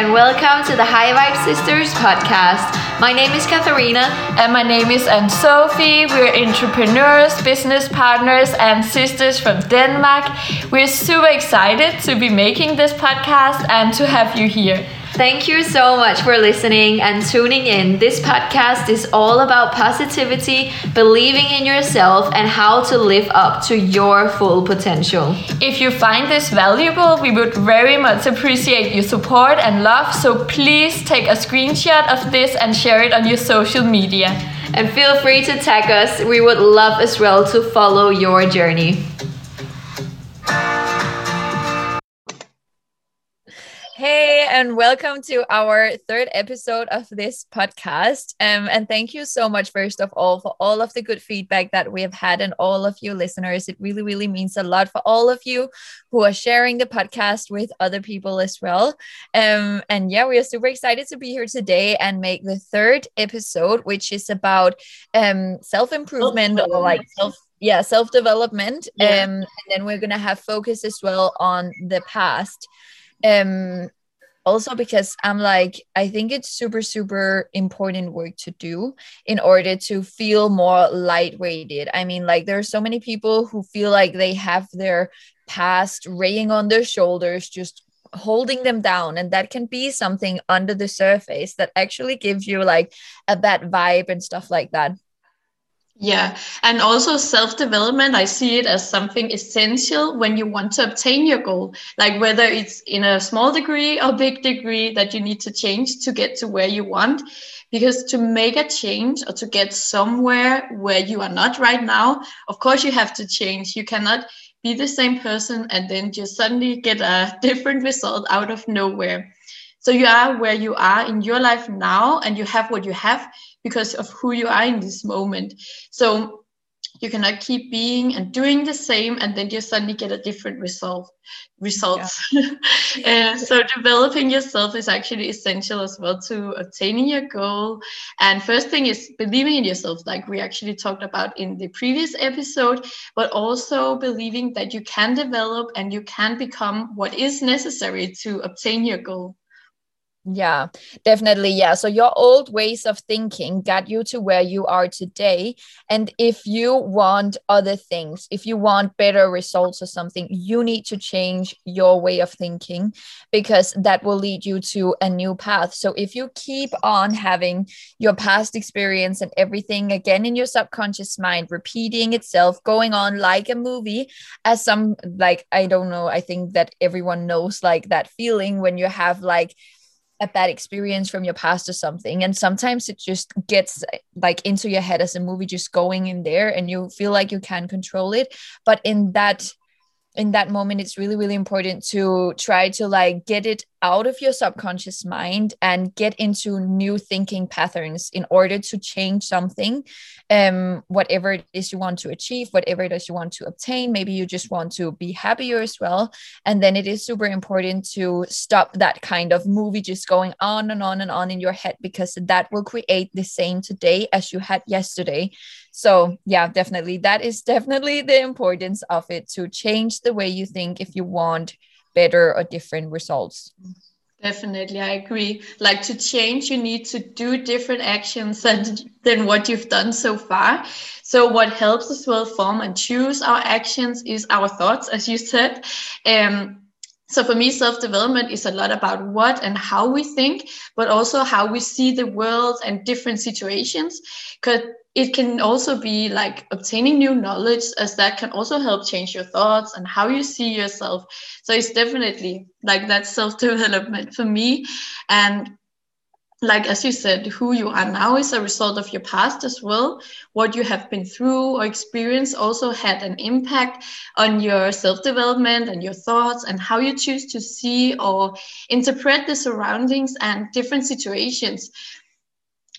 and welcome to the High Vibe Sisters podcast. My name is Katharina. And my name is Anne Sofie. We're entrepreneurs, business partners, and sisters from Denmark. We're super excited to be making this podcast and to have you here. Thank you so much for listening and tuning in. This podcast is all about positivity, believing in yourself, and how to live up to your full potential. If you find this valuable, we would very much appreciate your support and love. So please take a screenshot of this and share it on your social media. And feel free to tag us. We would love as well to follow your journey. Hey, and welcome to our third episode of this podcast. Um, and thank you so much, first of all, for all of the good feedback that we have had and all of you listeners. It really, really means a lot for all of you who are sharing the podcast with other people as well. Um, and yeah, we are super excited to be here today and make the third episode, which is about um, self improvement or like self yeah self development yeah. um and then we're gonna have focus as well on the past um also because i'm like i think it's super super important work to do in order to feel more lightweighted. I mean like there are so many people who feel like they have their past weighing on their shoulders just holding them down. And that can be something under the surface that actually gives you like a bad vibe and stuff like that yeah, and also self development, I see it as something essential when you want to obtain your goal. Like whether it's in a small degree or big degree that you need to change to get to where you want. Because to make a change or to get somewhere where you are not right now, of course, you have to change. You cannot be the same person and then just suddenly get a different result out of nowhere. So you are where you are in your life now and you have what you have because of who you are in this moment. So you cannot keep being and doing the same and then you suddenly get a different result results yeah. uh, so developing yourself is actually essential as well to obtaining your goal and first thing is believing in yourself like we actually talked about in the previous episode but also believing that you can develop and you can become what is necessary to obtain your goal yeah, definitely. Yeah. So your old ways of thinking got you to where you are today. And if you want other things, if you want better results or something, you need to change your way of thinking because that will lead you to a new path. So if you keep on having your past experience and everything again in your subconscious mind, repeating itself, going on like a movie, as some like, I don't know, I think that everyone knows like that feeling when you have like, a bad experience from your past or something. And sometimes it just gets like into your head as a movie just going in there and you feel like you can control it. But in that in that moment it's really really important to try to like get it out of your subconscious mind and get into new thinking patterns in order to change something um whatever it is you want to achieve whatever it is you want to obtain. Maybe you just want to be happier as well. And then it is super important to stop that kind of movie just going on and on and on in your head because that will create the same today as you had yesterday. So yeah definitely. That is definitely the importance of it to change the way you think if you want better or different results. Definitely, I agree. Like to change, you need to do different actions than, than what you've done so far. So, what helps us well form and choose our actions is our thoughts, as you said. Um, so for me, self-development is a lot about what and how we think, but also how we see the world and different situations. Because it can also be like obtaining new knowledge as that can also help change your thoughts and how you see yourself. So it's definitely like that self development for me. And like as you said who you are now is a result of your past as well. What you have been through or experienced also had an impact on your self development and your thoughts and how you choose to see or interpret the surroundings and different situations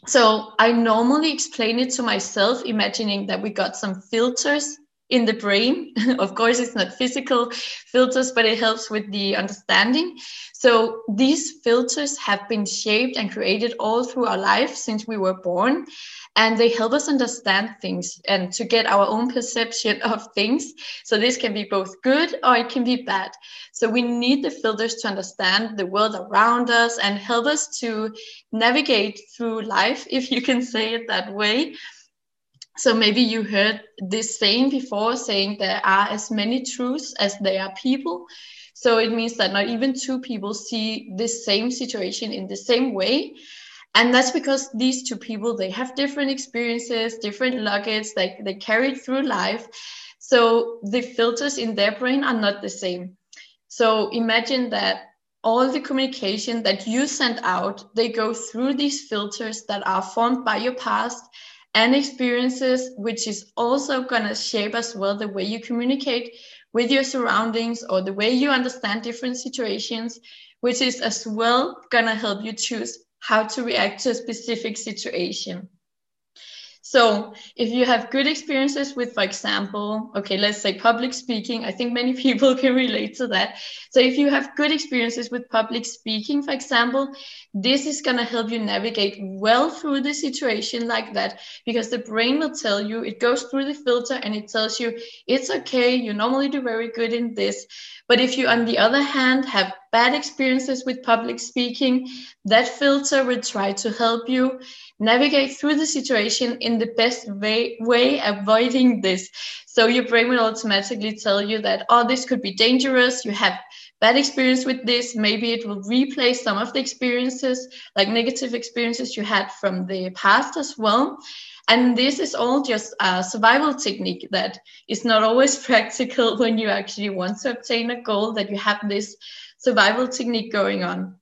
so I normally explain it to myself, imagining that we got some filters in the brain. of course, it's not physical filters, but it helps with the understanding. So these filters have been shaped and created all through our life since we were born. And they help us understand things and to get our own perception of things. So this can be both good or it can be bad. So we need the filters to understand the world around us and help us to navigate through life, if you can say it that way so maybe you heard this saying before saying there are as many truths as there are people. So it means that not even two people see the same situation in the same way. And that's because these two people, they have different experiences, different luggage, they, they carry through life. So the filters in their brain are not the same. So imagine that all the communication that you send out, they go through these filters that are formed by your past and experiences, which is also going to shape as well the way you communicate with your surroundings or the way you understand different situations, which is as well going to help you choose how to react to a specific situation. So if you have good experiences with, for example, okay, let's say public speaking, I think many people can relate to that. So if you have good experiences with public speaking, for example, this is going to help you navigate well through the situation like that because the brain will tell you, it goes through the filter and it tells you, it's okay, you normally do very good in this. But if you, on the other hand, have bad experiences with public speaking, that filter will try to help you navigate through the situation in the best way, way avoiding this. So your brain will automatically tell you that, oh, this could be dangerous. You have bad experience with this. Maybe it will replace some of the experiences, like negative experiences you had from the past as well. And this is all just a survival technique that is not always practical when you actually want to obtain a goal, that you have this survival technique going on.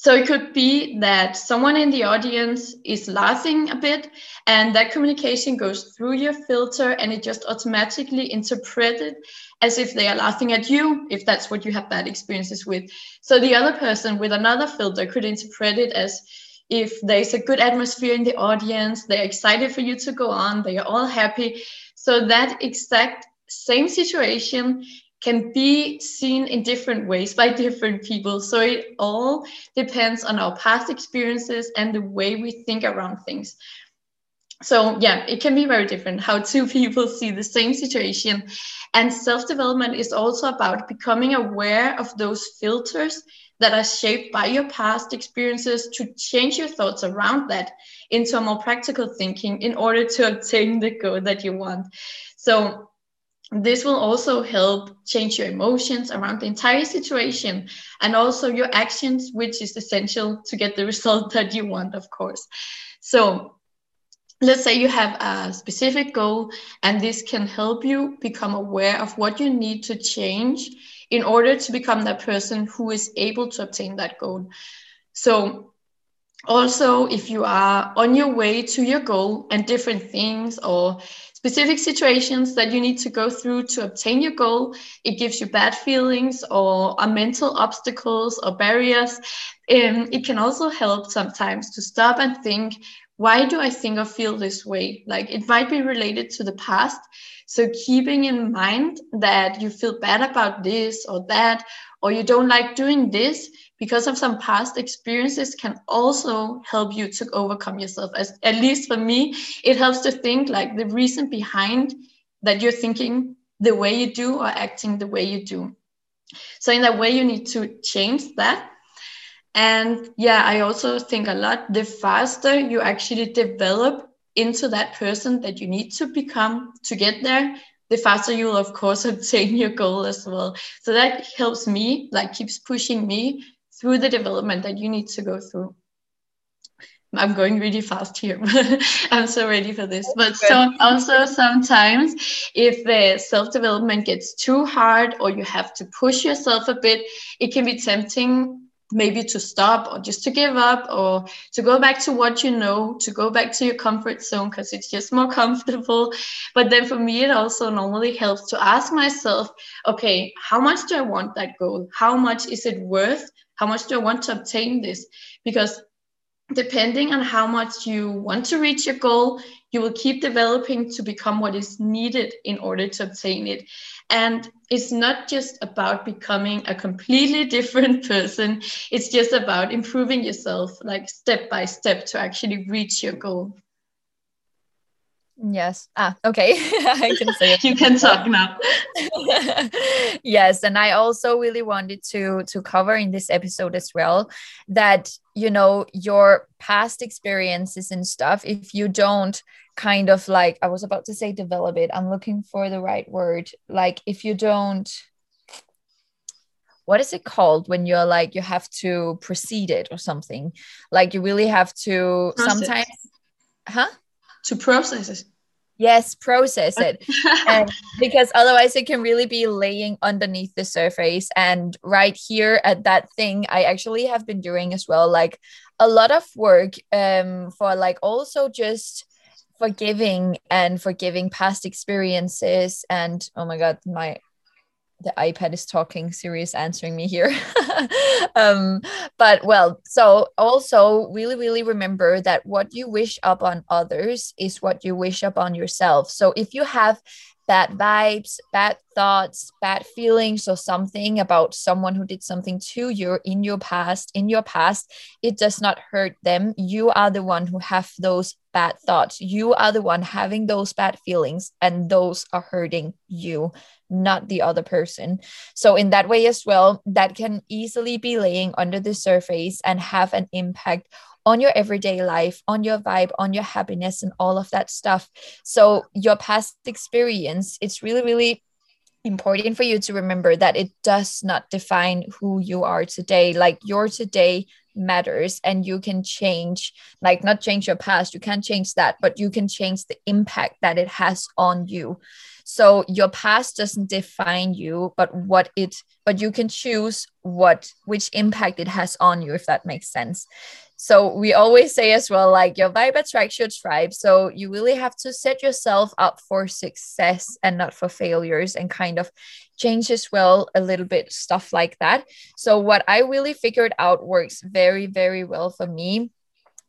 So it could be that someone in the audience is laughing a bit, and that communication goes through your filter and it just automatically interpreted as if they are laughing at you, if that's what you have bad experiences with. So the other person with another filter could interpret it as if there's a good atmosphere in the audience, they're excited for you to go on, they are all happy. So that exact same situation can be seen in different ways by different people. So it all depends on our past experiences and the way we think around things. So, yeah, it can be very different how two people see the same situation. And self development is also about becoming aware of those filters that are shaped by your past experiences to change your thoughts around that into a more practical thinking in order to obtain the goal that you want. So, this will also help change your emotions around the entire situation and also your actions, which is essential to get the result that you want, of course. So, let's say you have a specific goal, and this can help you become aware of what you need to change in order to become that person who is able to obtain that goal. So, also, if you are on your way to your goal and different things or specific situations that you need to go through to obtain your goal. It gives you bad feelings or mental obstacles or barriers. Um, it can also help sometimes to stop and think, why do I think or feel this way? Like it might be related to the past. So keeping in mind that you feel bad about this or that, or you don't like doing this, because of some past experiences can also help you to overcome yourself as at least for me it helps to think like the reason behind that you're thinking the way you do or acting the way you do so in that way you need to change that and yeah i also think a lot the faster you actually develop into that person that you need to become to get there the faster you will of course obtain your goal as well so that helps me like keeps pushing me through the development that you need to go through. I'm going really fast here. I'm so ready for this. But so also sometimes if the self-development gets too hard or you have to push yourself a bit, it can be tempting maybe to stop or just to give up or to go back to what you know, to go back to your comfort zone because it's just more comfortable. But then for me, it also normally helps to ask myself, okay, how much do I want that goal? How much is it worth? How much do I want to obtain this? Because depending on how much you want to reach your goal, you will keep developing to become what is needed in order to obtain it. And it's not just about becoming a completely different person, it's just about improving yourself, like step by step, to actually reach your goal. Yes. Ah, okay. I can say it. you can talk now. yes, and I also really wanted to to cover in this episode as well that you know your past experiences and stuff if you don't kind of like I was about to say develop it. I'm looking for the right word. Like if you don't what is it called when you're like you have to proceed it or something like you really have to process. sometimes huh to process it yes process it. And because otherwise it can really be laying underneath the surface. And right here at that thing i actually have been doing as well like a lot of work um for like also just forgiving and forgiving past experiences. And oh my god my the ipad is talking Siri's answering me here um but well so also really really remember that what you wish upon others is what you wish upon yourself so if you have bad vibes, bad thoughts, bad feelings, or something about someone who did something to you in your past, in your past, it does not hurt them. You are the one who have those bad thoughts. You are the one having those bad feelings, and those are hurting you, not the other person. So, in that way as well, that can easily be laying under the surface and have an impact on your everyday life, on your vibe, on your happiness, and all of that stuff. So, your past experience, it's really, really important for you to remember that it does not define who you are today. Like, your today matters and you can change like not change your past you can't change that but you can change the impact that it has on you so your past doesn't define you but what it but you can choose what which impact it has on you if that makes sense so we always say as well, like your vibe attracts your tribe. So you really have to set yourself up for success and not for failures and kind of change as well a little bit stuff like that. So what I really figured out works very, very well for me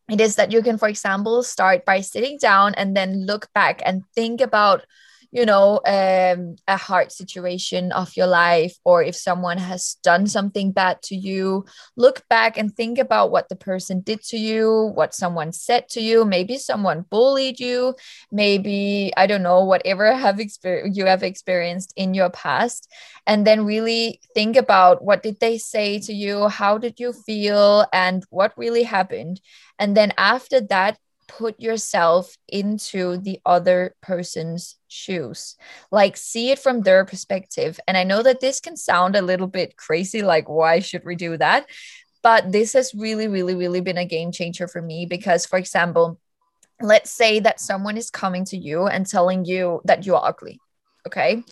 it is that you can, for example, start by sitting down and then look back and think about you know um, a hard situation of your life or if someone has done something bad to you look back and think about what the person did to you what someone said to you. Maybe someone bullied you. Maybe i don't know whatever have exper- you have experienced in your past. And then really think about what did they say to you? How did you feel? And what really happened? And then after that put yourself into the other person's shoes. Like see it from their perspective. And i know that this can sound a little bit crazy like why should we do that? But this has really really really been a game changer for me because for example let's say that someone is coming to you and telling you that you're ugly okay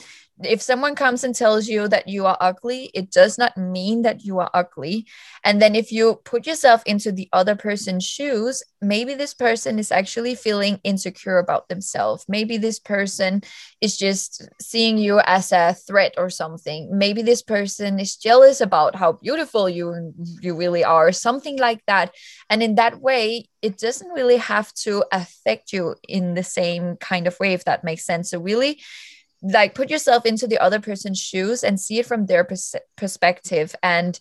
if someone comes and tells you that you are ugly, it does not mean that you are ugly. And then if you put yourself into the other person's shoes, maybe this person is actually feeling insecure about themselves. Maybe this person is just seeing you as a threat or something. Maybe this person is jealous about how beautiful you you really are, something like that. And in that way, it doesn't really have to affect you in the same kind of way if that makes sense. So really like put yourself into the other person's shoes and see it from their pers- perspective. And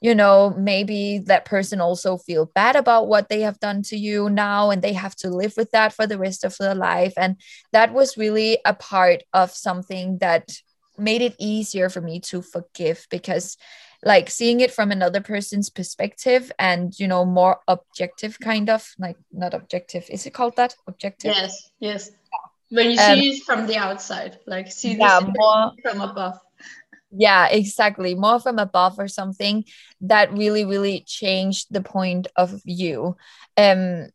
you know maybe that person also feel bad about what they have done to you now and they have to live with that for the rest of their life. And that was really a part of something that made it easier for me to forgive because like seeing it from another person's perspective and you know more objective kind of like not objective is it called that? Objective? Yes yes when you um, see it from the outside like see yeah, more from above. Yeah exactly. More from above or something that really really changed the point of view. Um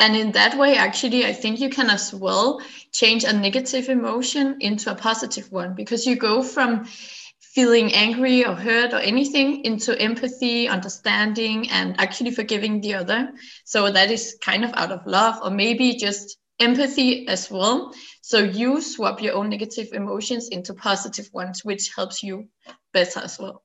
and in that way actually i think you can as well change a negative emotion into a positive one because you go from feeling angry or hurt or anything into empathy understanding and actually forgiving the other. So that is kind of out of love or maybe just empathy as well. So you swap your own negative emotions into positive ones, which helps you better as well.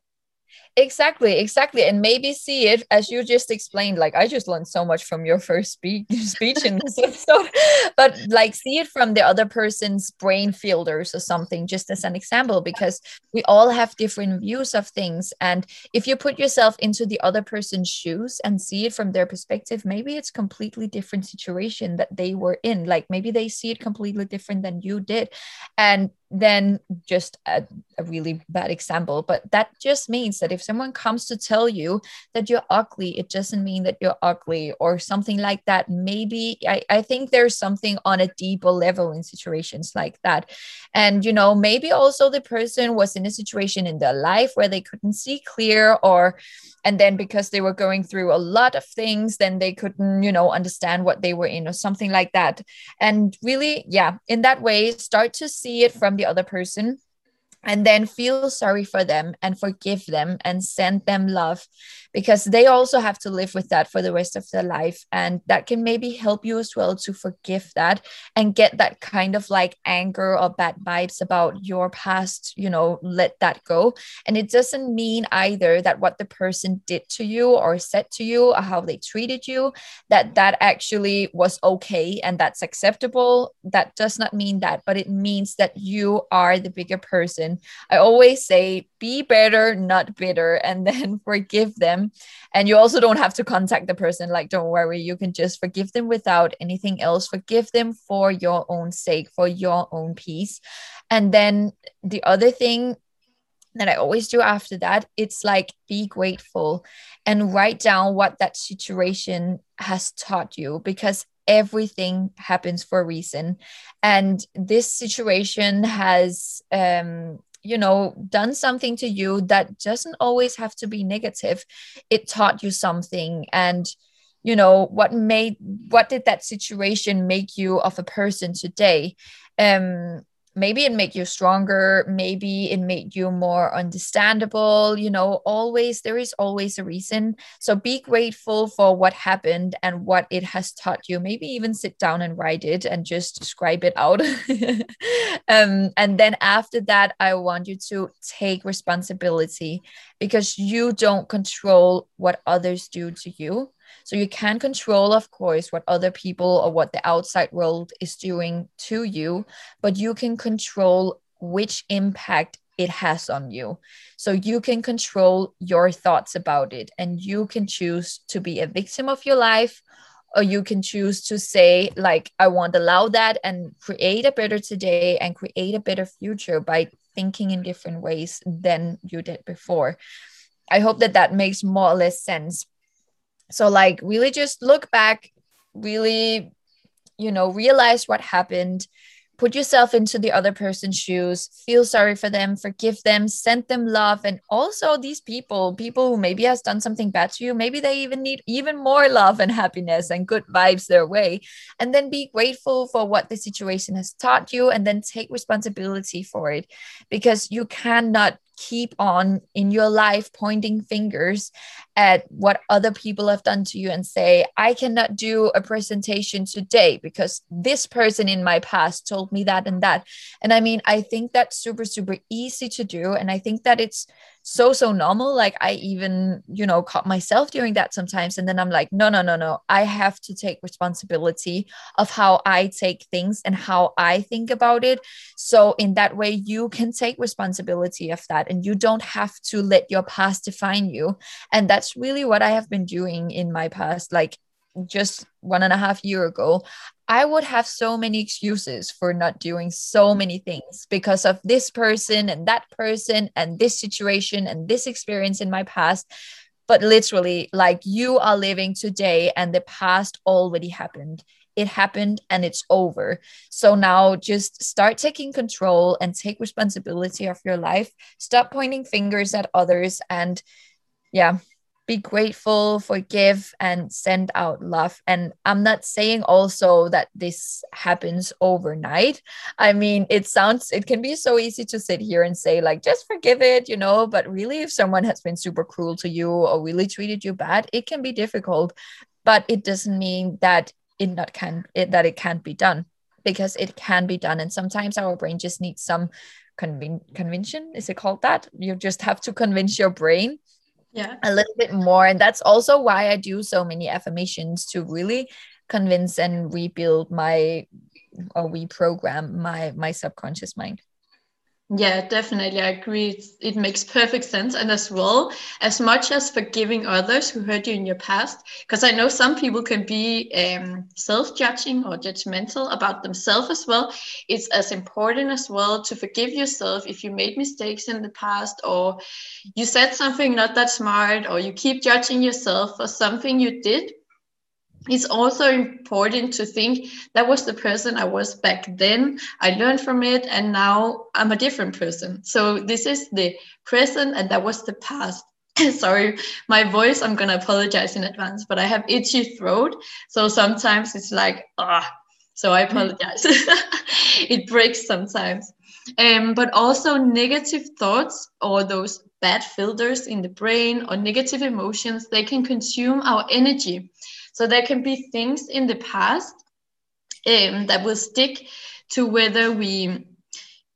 Exactly exactly and maybe see it as you just explained like i just learned so much from your first speech speech in this episode but like see it from the other person's brain filters or something just as an example because we all have different views of things and if you put yourself into the other person's shoes and see it from their perspective maybe it's completely different situation that they were in like maybe they see it completely different than you did and then just a, a, really bad example but that just means that if someone comes to tell you that you're ugly it doesn't mean that you're ugly or something like that. Maybe I, I think there's something on a deeper level in situations like that. And you know maybe also the person was in a situation in their life where they couldn't see clear or and then because they were going through a lot of things then they couldn't you know understand what they were in or something like that. And really yeah in that way start to see it from the other person and then feel sorry for them and forgive them and send them love because they also have to live with that for the rest of their life. And that can maybe help you as well to forgive that and get that kind of like anger or bad vibes about your past you know let that go. And it doesn't mean either that what the person did to you or said to you or how they treated you that that actually was okay and that's acceptable. That does not mean that but it means that you are the bigger person I always say, be better, not bitter, and then forgive them. And you also don't have to contact the person. Like, don't worry, you can just forgive them without anything else. Forgive them for your own sake, for your own peace. And then the other thing that I always do after that, it's like be grateful and write down what that situation has taught you because everything happens for a reason. And this situation has um you know done something to you that doesn't always have to be negative. It taught you something. And you know what made what did that situation make you of a person today? Um maybe it made you stronger maybe it made you more understandable you know always there is always a reason. So be grateful for what happened and what it has taught you. Maybe even sit down and write it and just describe it out. Um, and then after that i want you to take responsibility because you don't control what others do to you so you can control, of course, what other people or what the outside world is doing to you, but you can control which impact it has on you. So you can control your thoughts about it and you can choose to be a victim of your life or you can choose to say like I want to allow that and create a better today and create a better future by thinking in different ways than you did before. I hope that that makes more or less sense so like really just look back really you know realize what happened put yourself into the other person's shoes feel sorry for them forgive them send them love and also these people people who maybe has done something bad to you maybe they even need even more love and happiness and good vibes their way and then be grateful for what the situation has taught you and then take responsibility for it because you cannot keep on in your life pointing fingers at what other people have done to you and say, I cannot do a presentation today because this person in my past told me that and that. And I mean, I think that's super, super easy to do. And I think that it's so so normal like i even you know caught myself doing that sometimes and then i'm like no no no no i have to take responsibility of how i take things and how i think about it. So in that way you can take responsibility of that and you don't have to let your past define you and that's really what i have been doing in my past like just one and a half year ago I would have so many excuses for not doing so many things because of this person and that person and this situation and this experience in my past. But literally, like you are living today and the past already happened. It happened and it's over. So now just start taking control and take responsibility of your life. Stop pointing fingers at others and yeah, be grateful, forgive, and send out love. And I'm not saying also that this happens overnight. I mean, it sounds, it can be so easy to sit here and say, like, just forgive it, you know, but really, if someone has been super cruel to you or really treated you bad, it can be difficult. But it doesn't mean that it not can it, that it can't be done because it can be done. And sometimes our brain just needs some convin- convention. Is it called that? You just have to convince your brain yeah. a little bit more and that's also why i do so many affirmations to really convince and rebuild my or reprogram my my subconscious mind yeah, definitely. I agree. It makes perfect sense. And as well, as much as forgiving others who hurt you in your past, because I know some people can be um, self judging or judgmental about themselves as well. It's as important as well to forgive yourself if you made mistakes in the past or you said something not that smart or you keep judging yourself for something you did it's also important to think that was the person I was back then. I learned from it, and now I'm a different person. So this is the present, and that was the past. Sorry, my voice, I'm gonna apologize in advance, but I have itchy throat. So sometimes it's like, ah, so I apologize. it breaks sometimes. Um, but also negative thoughts or those bad filters in the brain or negative emotions, they can consume our energy. So there can be things in the past um, that will stick to whether we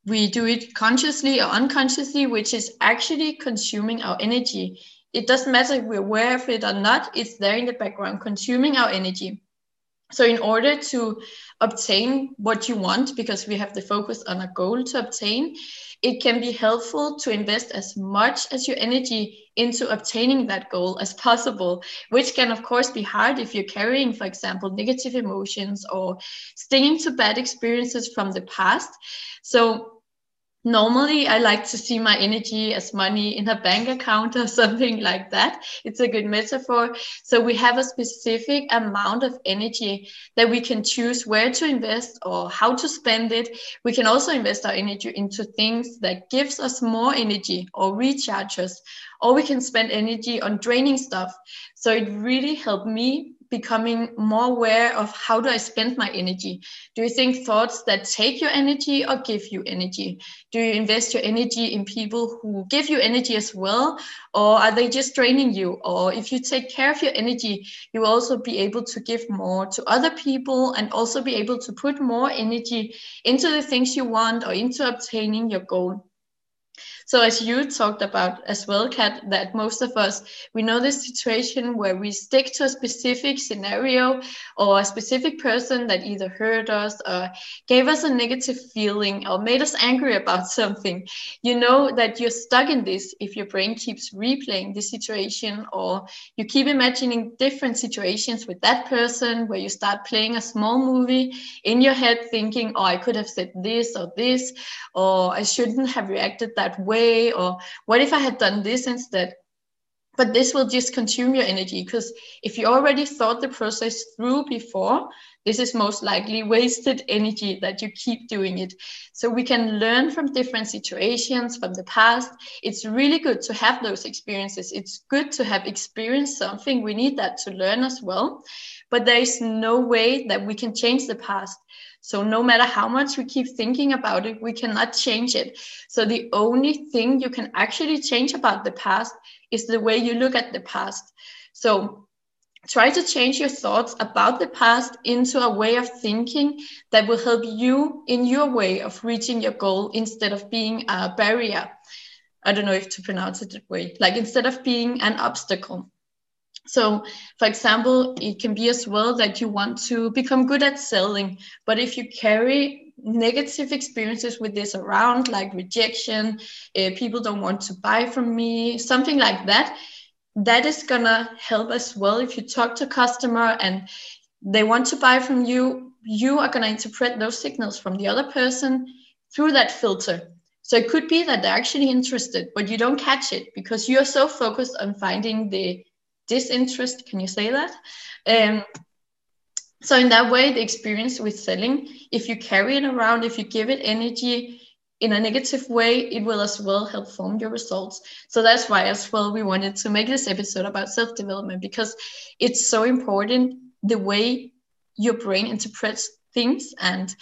we do it consciously or unconsciously, which is actually consuming our energy. It doesn't matter if we're aware of it or not, it's there in the background, consuming our energy. So, in order to obtain what you want, because we have the focus on a goal to obtain, it can be helpful to invest as much as your energy into obtaining that goal as possible, which can, of course, be hard if you're carrying, for example, negative emotions or stinging to bad experiences from the past. So, normally i like to see my energy as money in a bank account or something like that. It's a good metaphor. So we have a specific amount of energy that we can choose where to invest or how to spend it. We can also invest our energy into things that gives us more energy or recharge us. Or we can spend energy on draining stuff. So it really helped me becoming more aware of how do I spend my energy? Do you think thoughts that take your energy or give you energy? Do you invest your energy in people who give you energy as well? Or are they just draining you? Or if you take care of your energy, you will also be able to give more to other people and also be able to put more energy into the things you want or into obtaining your goal. So as you talked about as well, Kat, that most of us, we know this situation where we stick to a specific scenario or a specific person that either hurt us or gave us a negative feeling or made us angry about something. You know that you're stuck in this if your brain keeps replaying the situation or you keep imagining different situations with that person where you start playing a small movie in your head thinking, oh, I could have said this or this, or I shouldn't have reacted that way way or what if i had done this instead? But this will just consume your energy because if you already thought the process through before this is most likely wasted energy that you keep doing it. So we can learn from different situations from the past. It's really good to have those experiences. It's good to have experienced something. We need that to learn as well. But there is no way that we can change the past so no matter how much we keep thinking about it, we cannot change it. So the only thing you can actually change about the past is the way you look at the past. So try to change your thoughts about the past into a way of thinking that will help you in your way of reaching your goal instead of being a barrier. I don't know if to pronounce it that way, like instead of being an obstacle. So, for example, it can be as well that you want to become good at selling, but if you carry negative experiences with this around, like rejection, uh, people don't want to buy from me, something like that, that is gonna help as well. If you talk to a customer and they want to buy from you, you are gonna interpret those signals from the other person through that filter. So it could be that they're actually interested, but you don't catch it because you're so focused on finding the disinterest. Can you say that? Um, so in that way, the experience with selling, if you carry it around, if you give it energy in a negative way, it will as well help form your results. So that's why as well we wanted to make this episode about self-development because it's so important the way your brain interprets things and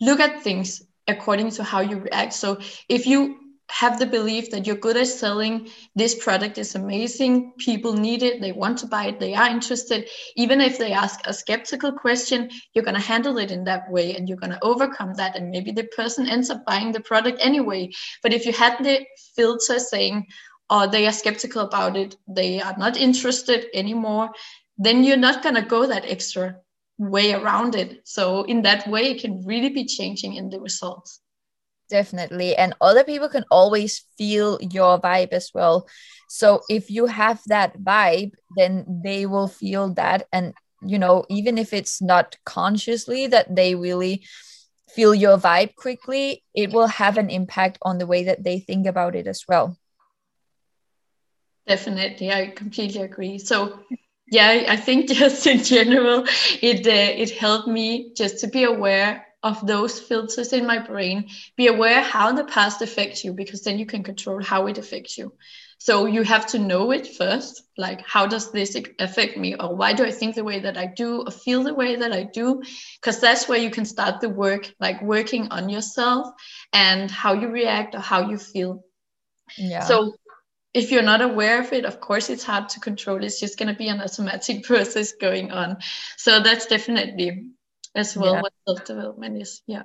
look at things according to how you react. So if you have the belief that you're good at selling. This product is amazing. People need it. They want to buy it. They are interested. Even if they ask a skeptical question you're going to handle it in that way and you're going to overcome that. And maybe the person ends up buying the product anyway. But if you had the filter saying or they are skeptical about it, they are not interested anymore, then you're not going to go that extra way around it. So, in that way, it can really be changing in the results. Definitely. And other people can always feel your vibe as well. So, if you have that vibe, then they will feel that. And, you know, even if it's not consciously that they really feel your vibe quickly, it will have an impact on the way that they think about it as well. Definitely, I completely agree. So, yeah, I think just in general, it uh, it helped me just to be aware of those filters in my brain. Be aware how the past affects you, because then you can control how it affects you. So you have to know it first, like how does this affect me, or why do I think the way that I do, or feel the way that I do? Because that's where you can start the work, like working on yourself and how you react or how you feel. Yeah. So if you're not aware of it, of course, it's hard to control. It's just going to be an automatic process going on. So that's definitely as well yeah. what self development is. Yeah.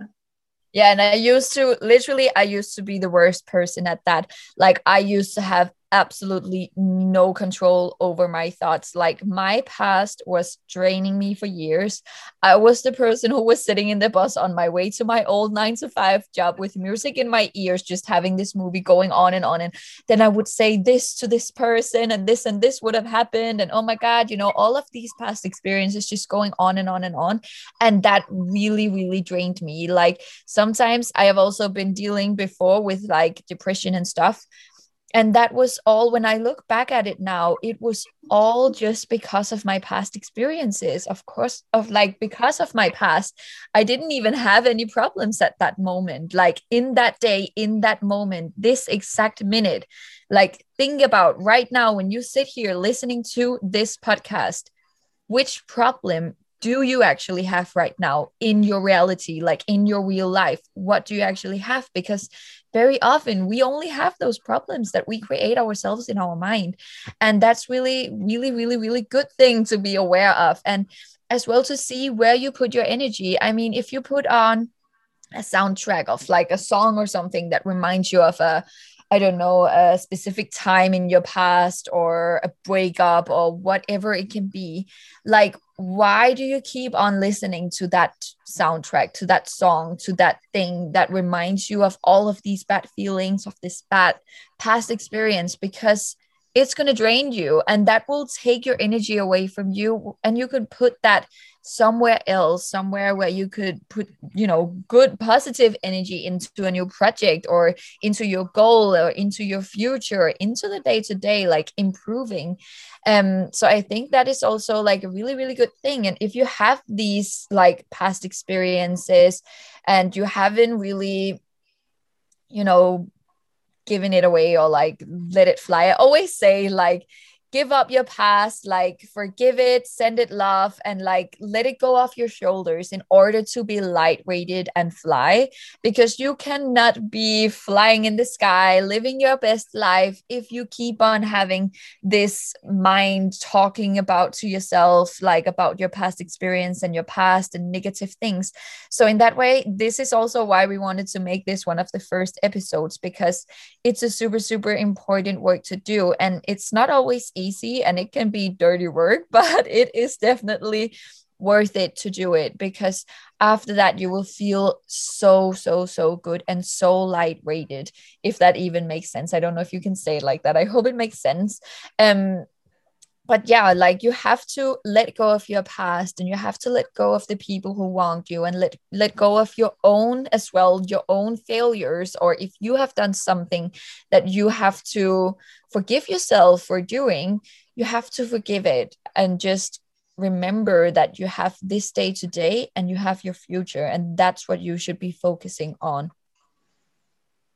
Yeah. And I used to literally, I used to be the worst person at that. Like, I used to have absolutely no control over my thoughts. Like my past was draining me for years. I was the person who was sitting in the bus on my way to my old nine to five job with music in my ears, just having this movie going on and on. And then I would say this to this person, and this and this would have happened. And oh my God, you know, all of these past experiences just going on and on and on. And that really, really drained me. Like sometimes I have also been dealing before with like depression and stuff and that was all when i look back at it now it was all just because of my past experiences. Of course of like because of my past i didn't even have any problems at that moment. Like in that day in that moment this exact minute like think about right now when you sit here listening to this podcast which problem do you actually have right now in your reality like in your real life? What do you actually have? Because very often we only have those problems that we create ourselves in our mind. And that's really really really really good thing to be aware of. And as well to see where you put your energy. I mean if you put on a soundtrack of like a song or something that reminds you of a I don't know, a specific time in your past or a breakup or whatever it can be. Like, why do you keep on listening to that soundtrack, to that song, to that thing that reminds you of all of these bad feelings, of this bad past experience? Because it's going to drain you and that will take your energy away from you. And you could put that somewhere else somewhere where you could put you know good positive energy into a new project or into your goal or into your future into the day to day like improving um so i think that is also like a really really good thing and if you have these like past experiences and you haven't really you know given it away or like let it fly. I always say like give up your past, like forgive it, send it love, and like let it go off your shoulders in order to be lightweighted and fly. Because you cannot be flying in the sky, living your best life if you keep on having this mind talking about to yourself, like about your past experience and your past and negative things. So, in that way, this is also why we wanted to make this one of the first episodes because it's a super, super important work to do. And it's not always easy easy and it can be dirty work, but it is definitely worth it to do it because after that you will feel so so so good and so light weighted if that even makes sense. I don't know if you can say it like that. I hope it makes sense. Um but yeah like you have to let go of your past and you have to let go of the people who wronged you and let let go of your own as well your own failures or if you have done something that you have to forgive yourself for doing you have to forgive it and just remember that you have this day today and you have your future and that's what you should be focusing on.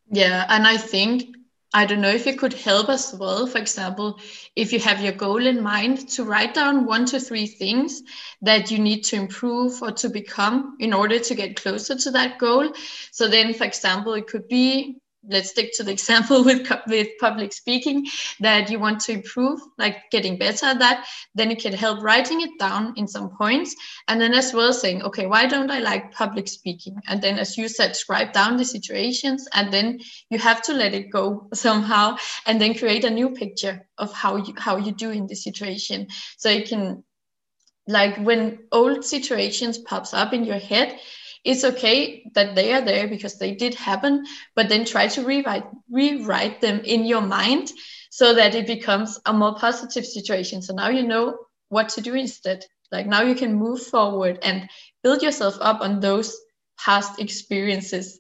Yeah and i think I don't know if it could help as well. For example, if you have your goal in mind, to write down one to three things that you need to improve or to become in order to get closer to that goal. So then, for example, it could be let's stick to the example with with public speaking that you want to improve like getting better at that then you can help writing it down in some points and then as well saying okay why don't i like public speaking? And then as you said scribe down the situations and then you have to let it go somehow and then create a new picture of how you how you do in the situation. So you can like when old situations pops up in your head it's okay that they are there because they did happen but then try to rewrite rewrite them in your mind so that it becomes a more positive situation. So now you know what to do instead. Like now you can move forward and build yourself up on those past experiences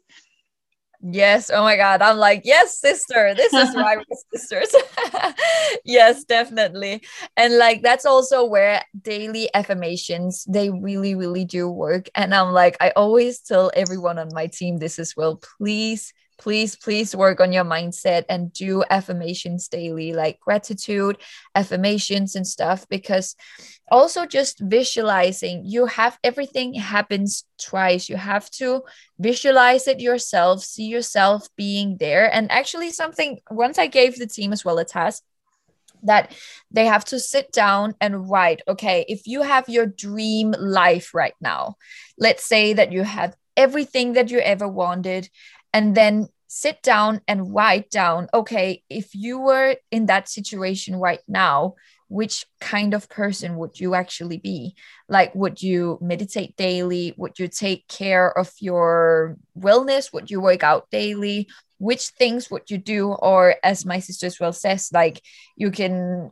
Yes. Oh my God. I'm like, yes, sister. This is why we're sisters. yes, definitely. And like, that's also where daily affirmations, they really, really do work. And I'm like, I always tell everyone on my team this as well. Please please please work on your mindset and do affirmations daily like gratitude affirmations and stuff because also just visualizing you have everything happens twice. You have to visualize it yourself see yourself being there. And actually something once i gave the team as well a task that they have to sit down and write okay if you have your dream life right now let's say that you have everything that you ever wanted and then sit down and write down okay if you were in that situation right now which kind of person would you actually be? Like would you meditate daily? Would you take care of your wellness? Would you work out daily? Which things would you do? Or as my sister as well says like you can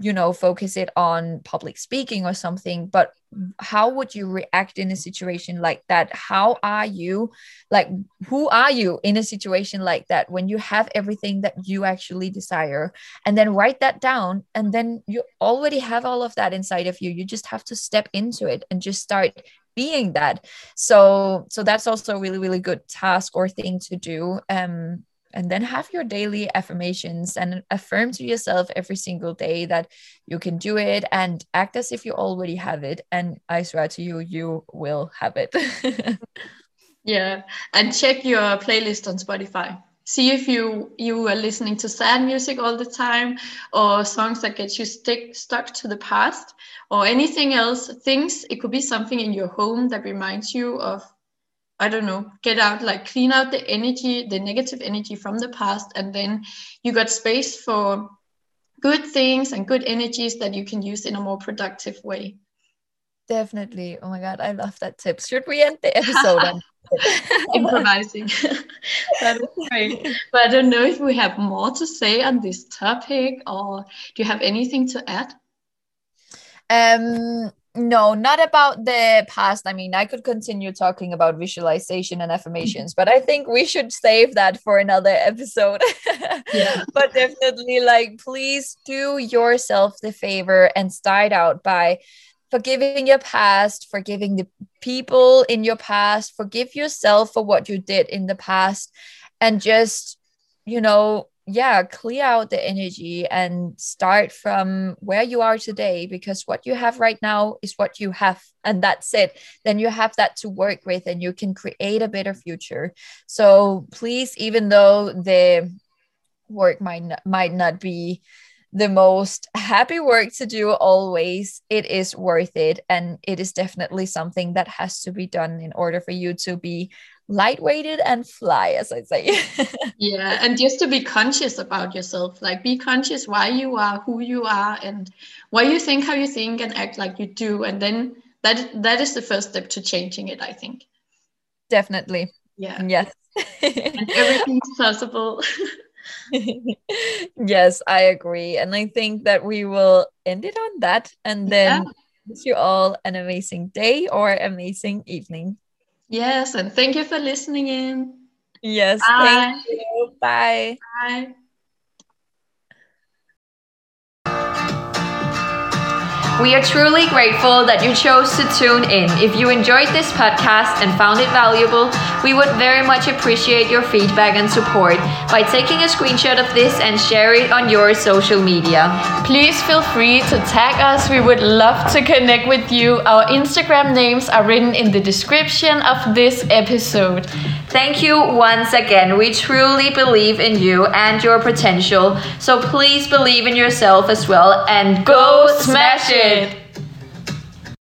you know focus it on public speaking or something but how would you react in a situation like that? How are you like who are you in a situation like that when you have everything that you actually desire? And then write that down and then you already have all of that inside of you. You just have to step into it and just start being that. So so that's also a really really good task or thing to do. Um and then have your daily affirmations and affirm to yourself every single day that you can do it and act as if you already have it. And i swear to you you will have it. Yeah and check your playlist on spotify. See if you you are listening to sad music all the time or songs that get you stick stuck to the past or anything else things it could be something in your home that reminds you of I don't know, get out, like clean out the energy, the negative energy from the past, and then you got space for good things and good energies that you can use in a more productive way. Definitely. Oh my God, I love that tip. Should we end the episode? Improvising. that is great. But I don't know if we have more to say on this topic or do you have anything to add? Um, no, not about the past. I mean, I could continue talking about visualization and affirmations, but I think we should save that for another episode. Yeah. but definitely, like, please do yourself the favor and start out by forgiving your past, forgiving the people in your past, forgive yourself for what you did in the past, and just, you know, yeah clear out the energy and start from where you are today because what you have right now is what you have and that's it. Then you have that to work with and you can create a better future. So please even though the work might not, might not be the most happy work to do always it is worth it and it is definitely something that has to be done in order for you to be lightweighted and fly as i say. Yeah and just to be conscious about yourself like be conscious why you are who you are and why you think how you think and act like you do and then that that is the first step to changing it i think. Definitely. Yeah. Yes. And everything's possible. Yes i agree and i think that we will end it on that and then yeah. wish you all an amazing day or amazing evening Yes, and thank you for listening in. Yes, Bye. thank you. Bye. Bye. We are truly grateful that you chose to tune in. If you enjoyed this podcast and found it valuable, We would very much appreciate your feedback and support by taking a screenshot of this and share it on your social media. Please feel free to tag us. We would love to connect with you. Our Instagram names are written in the description of this episode. Thank you once again. We truly believe in you and your potential. So please believe in yourself as well and go smash it did.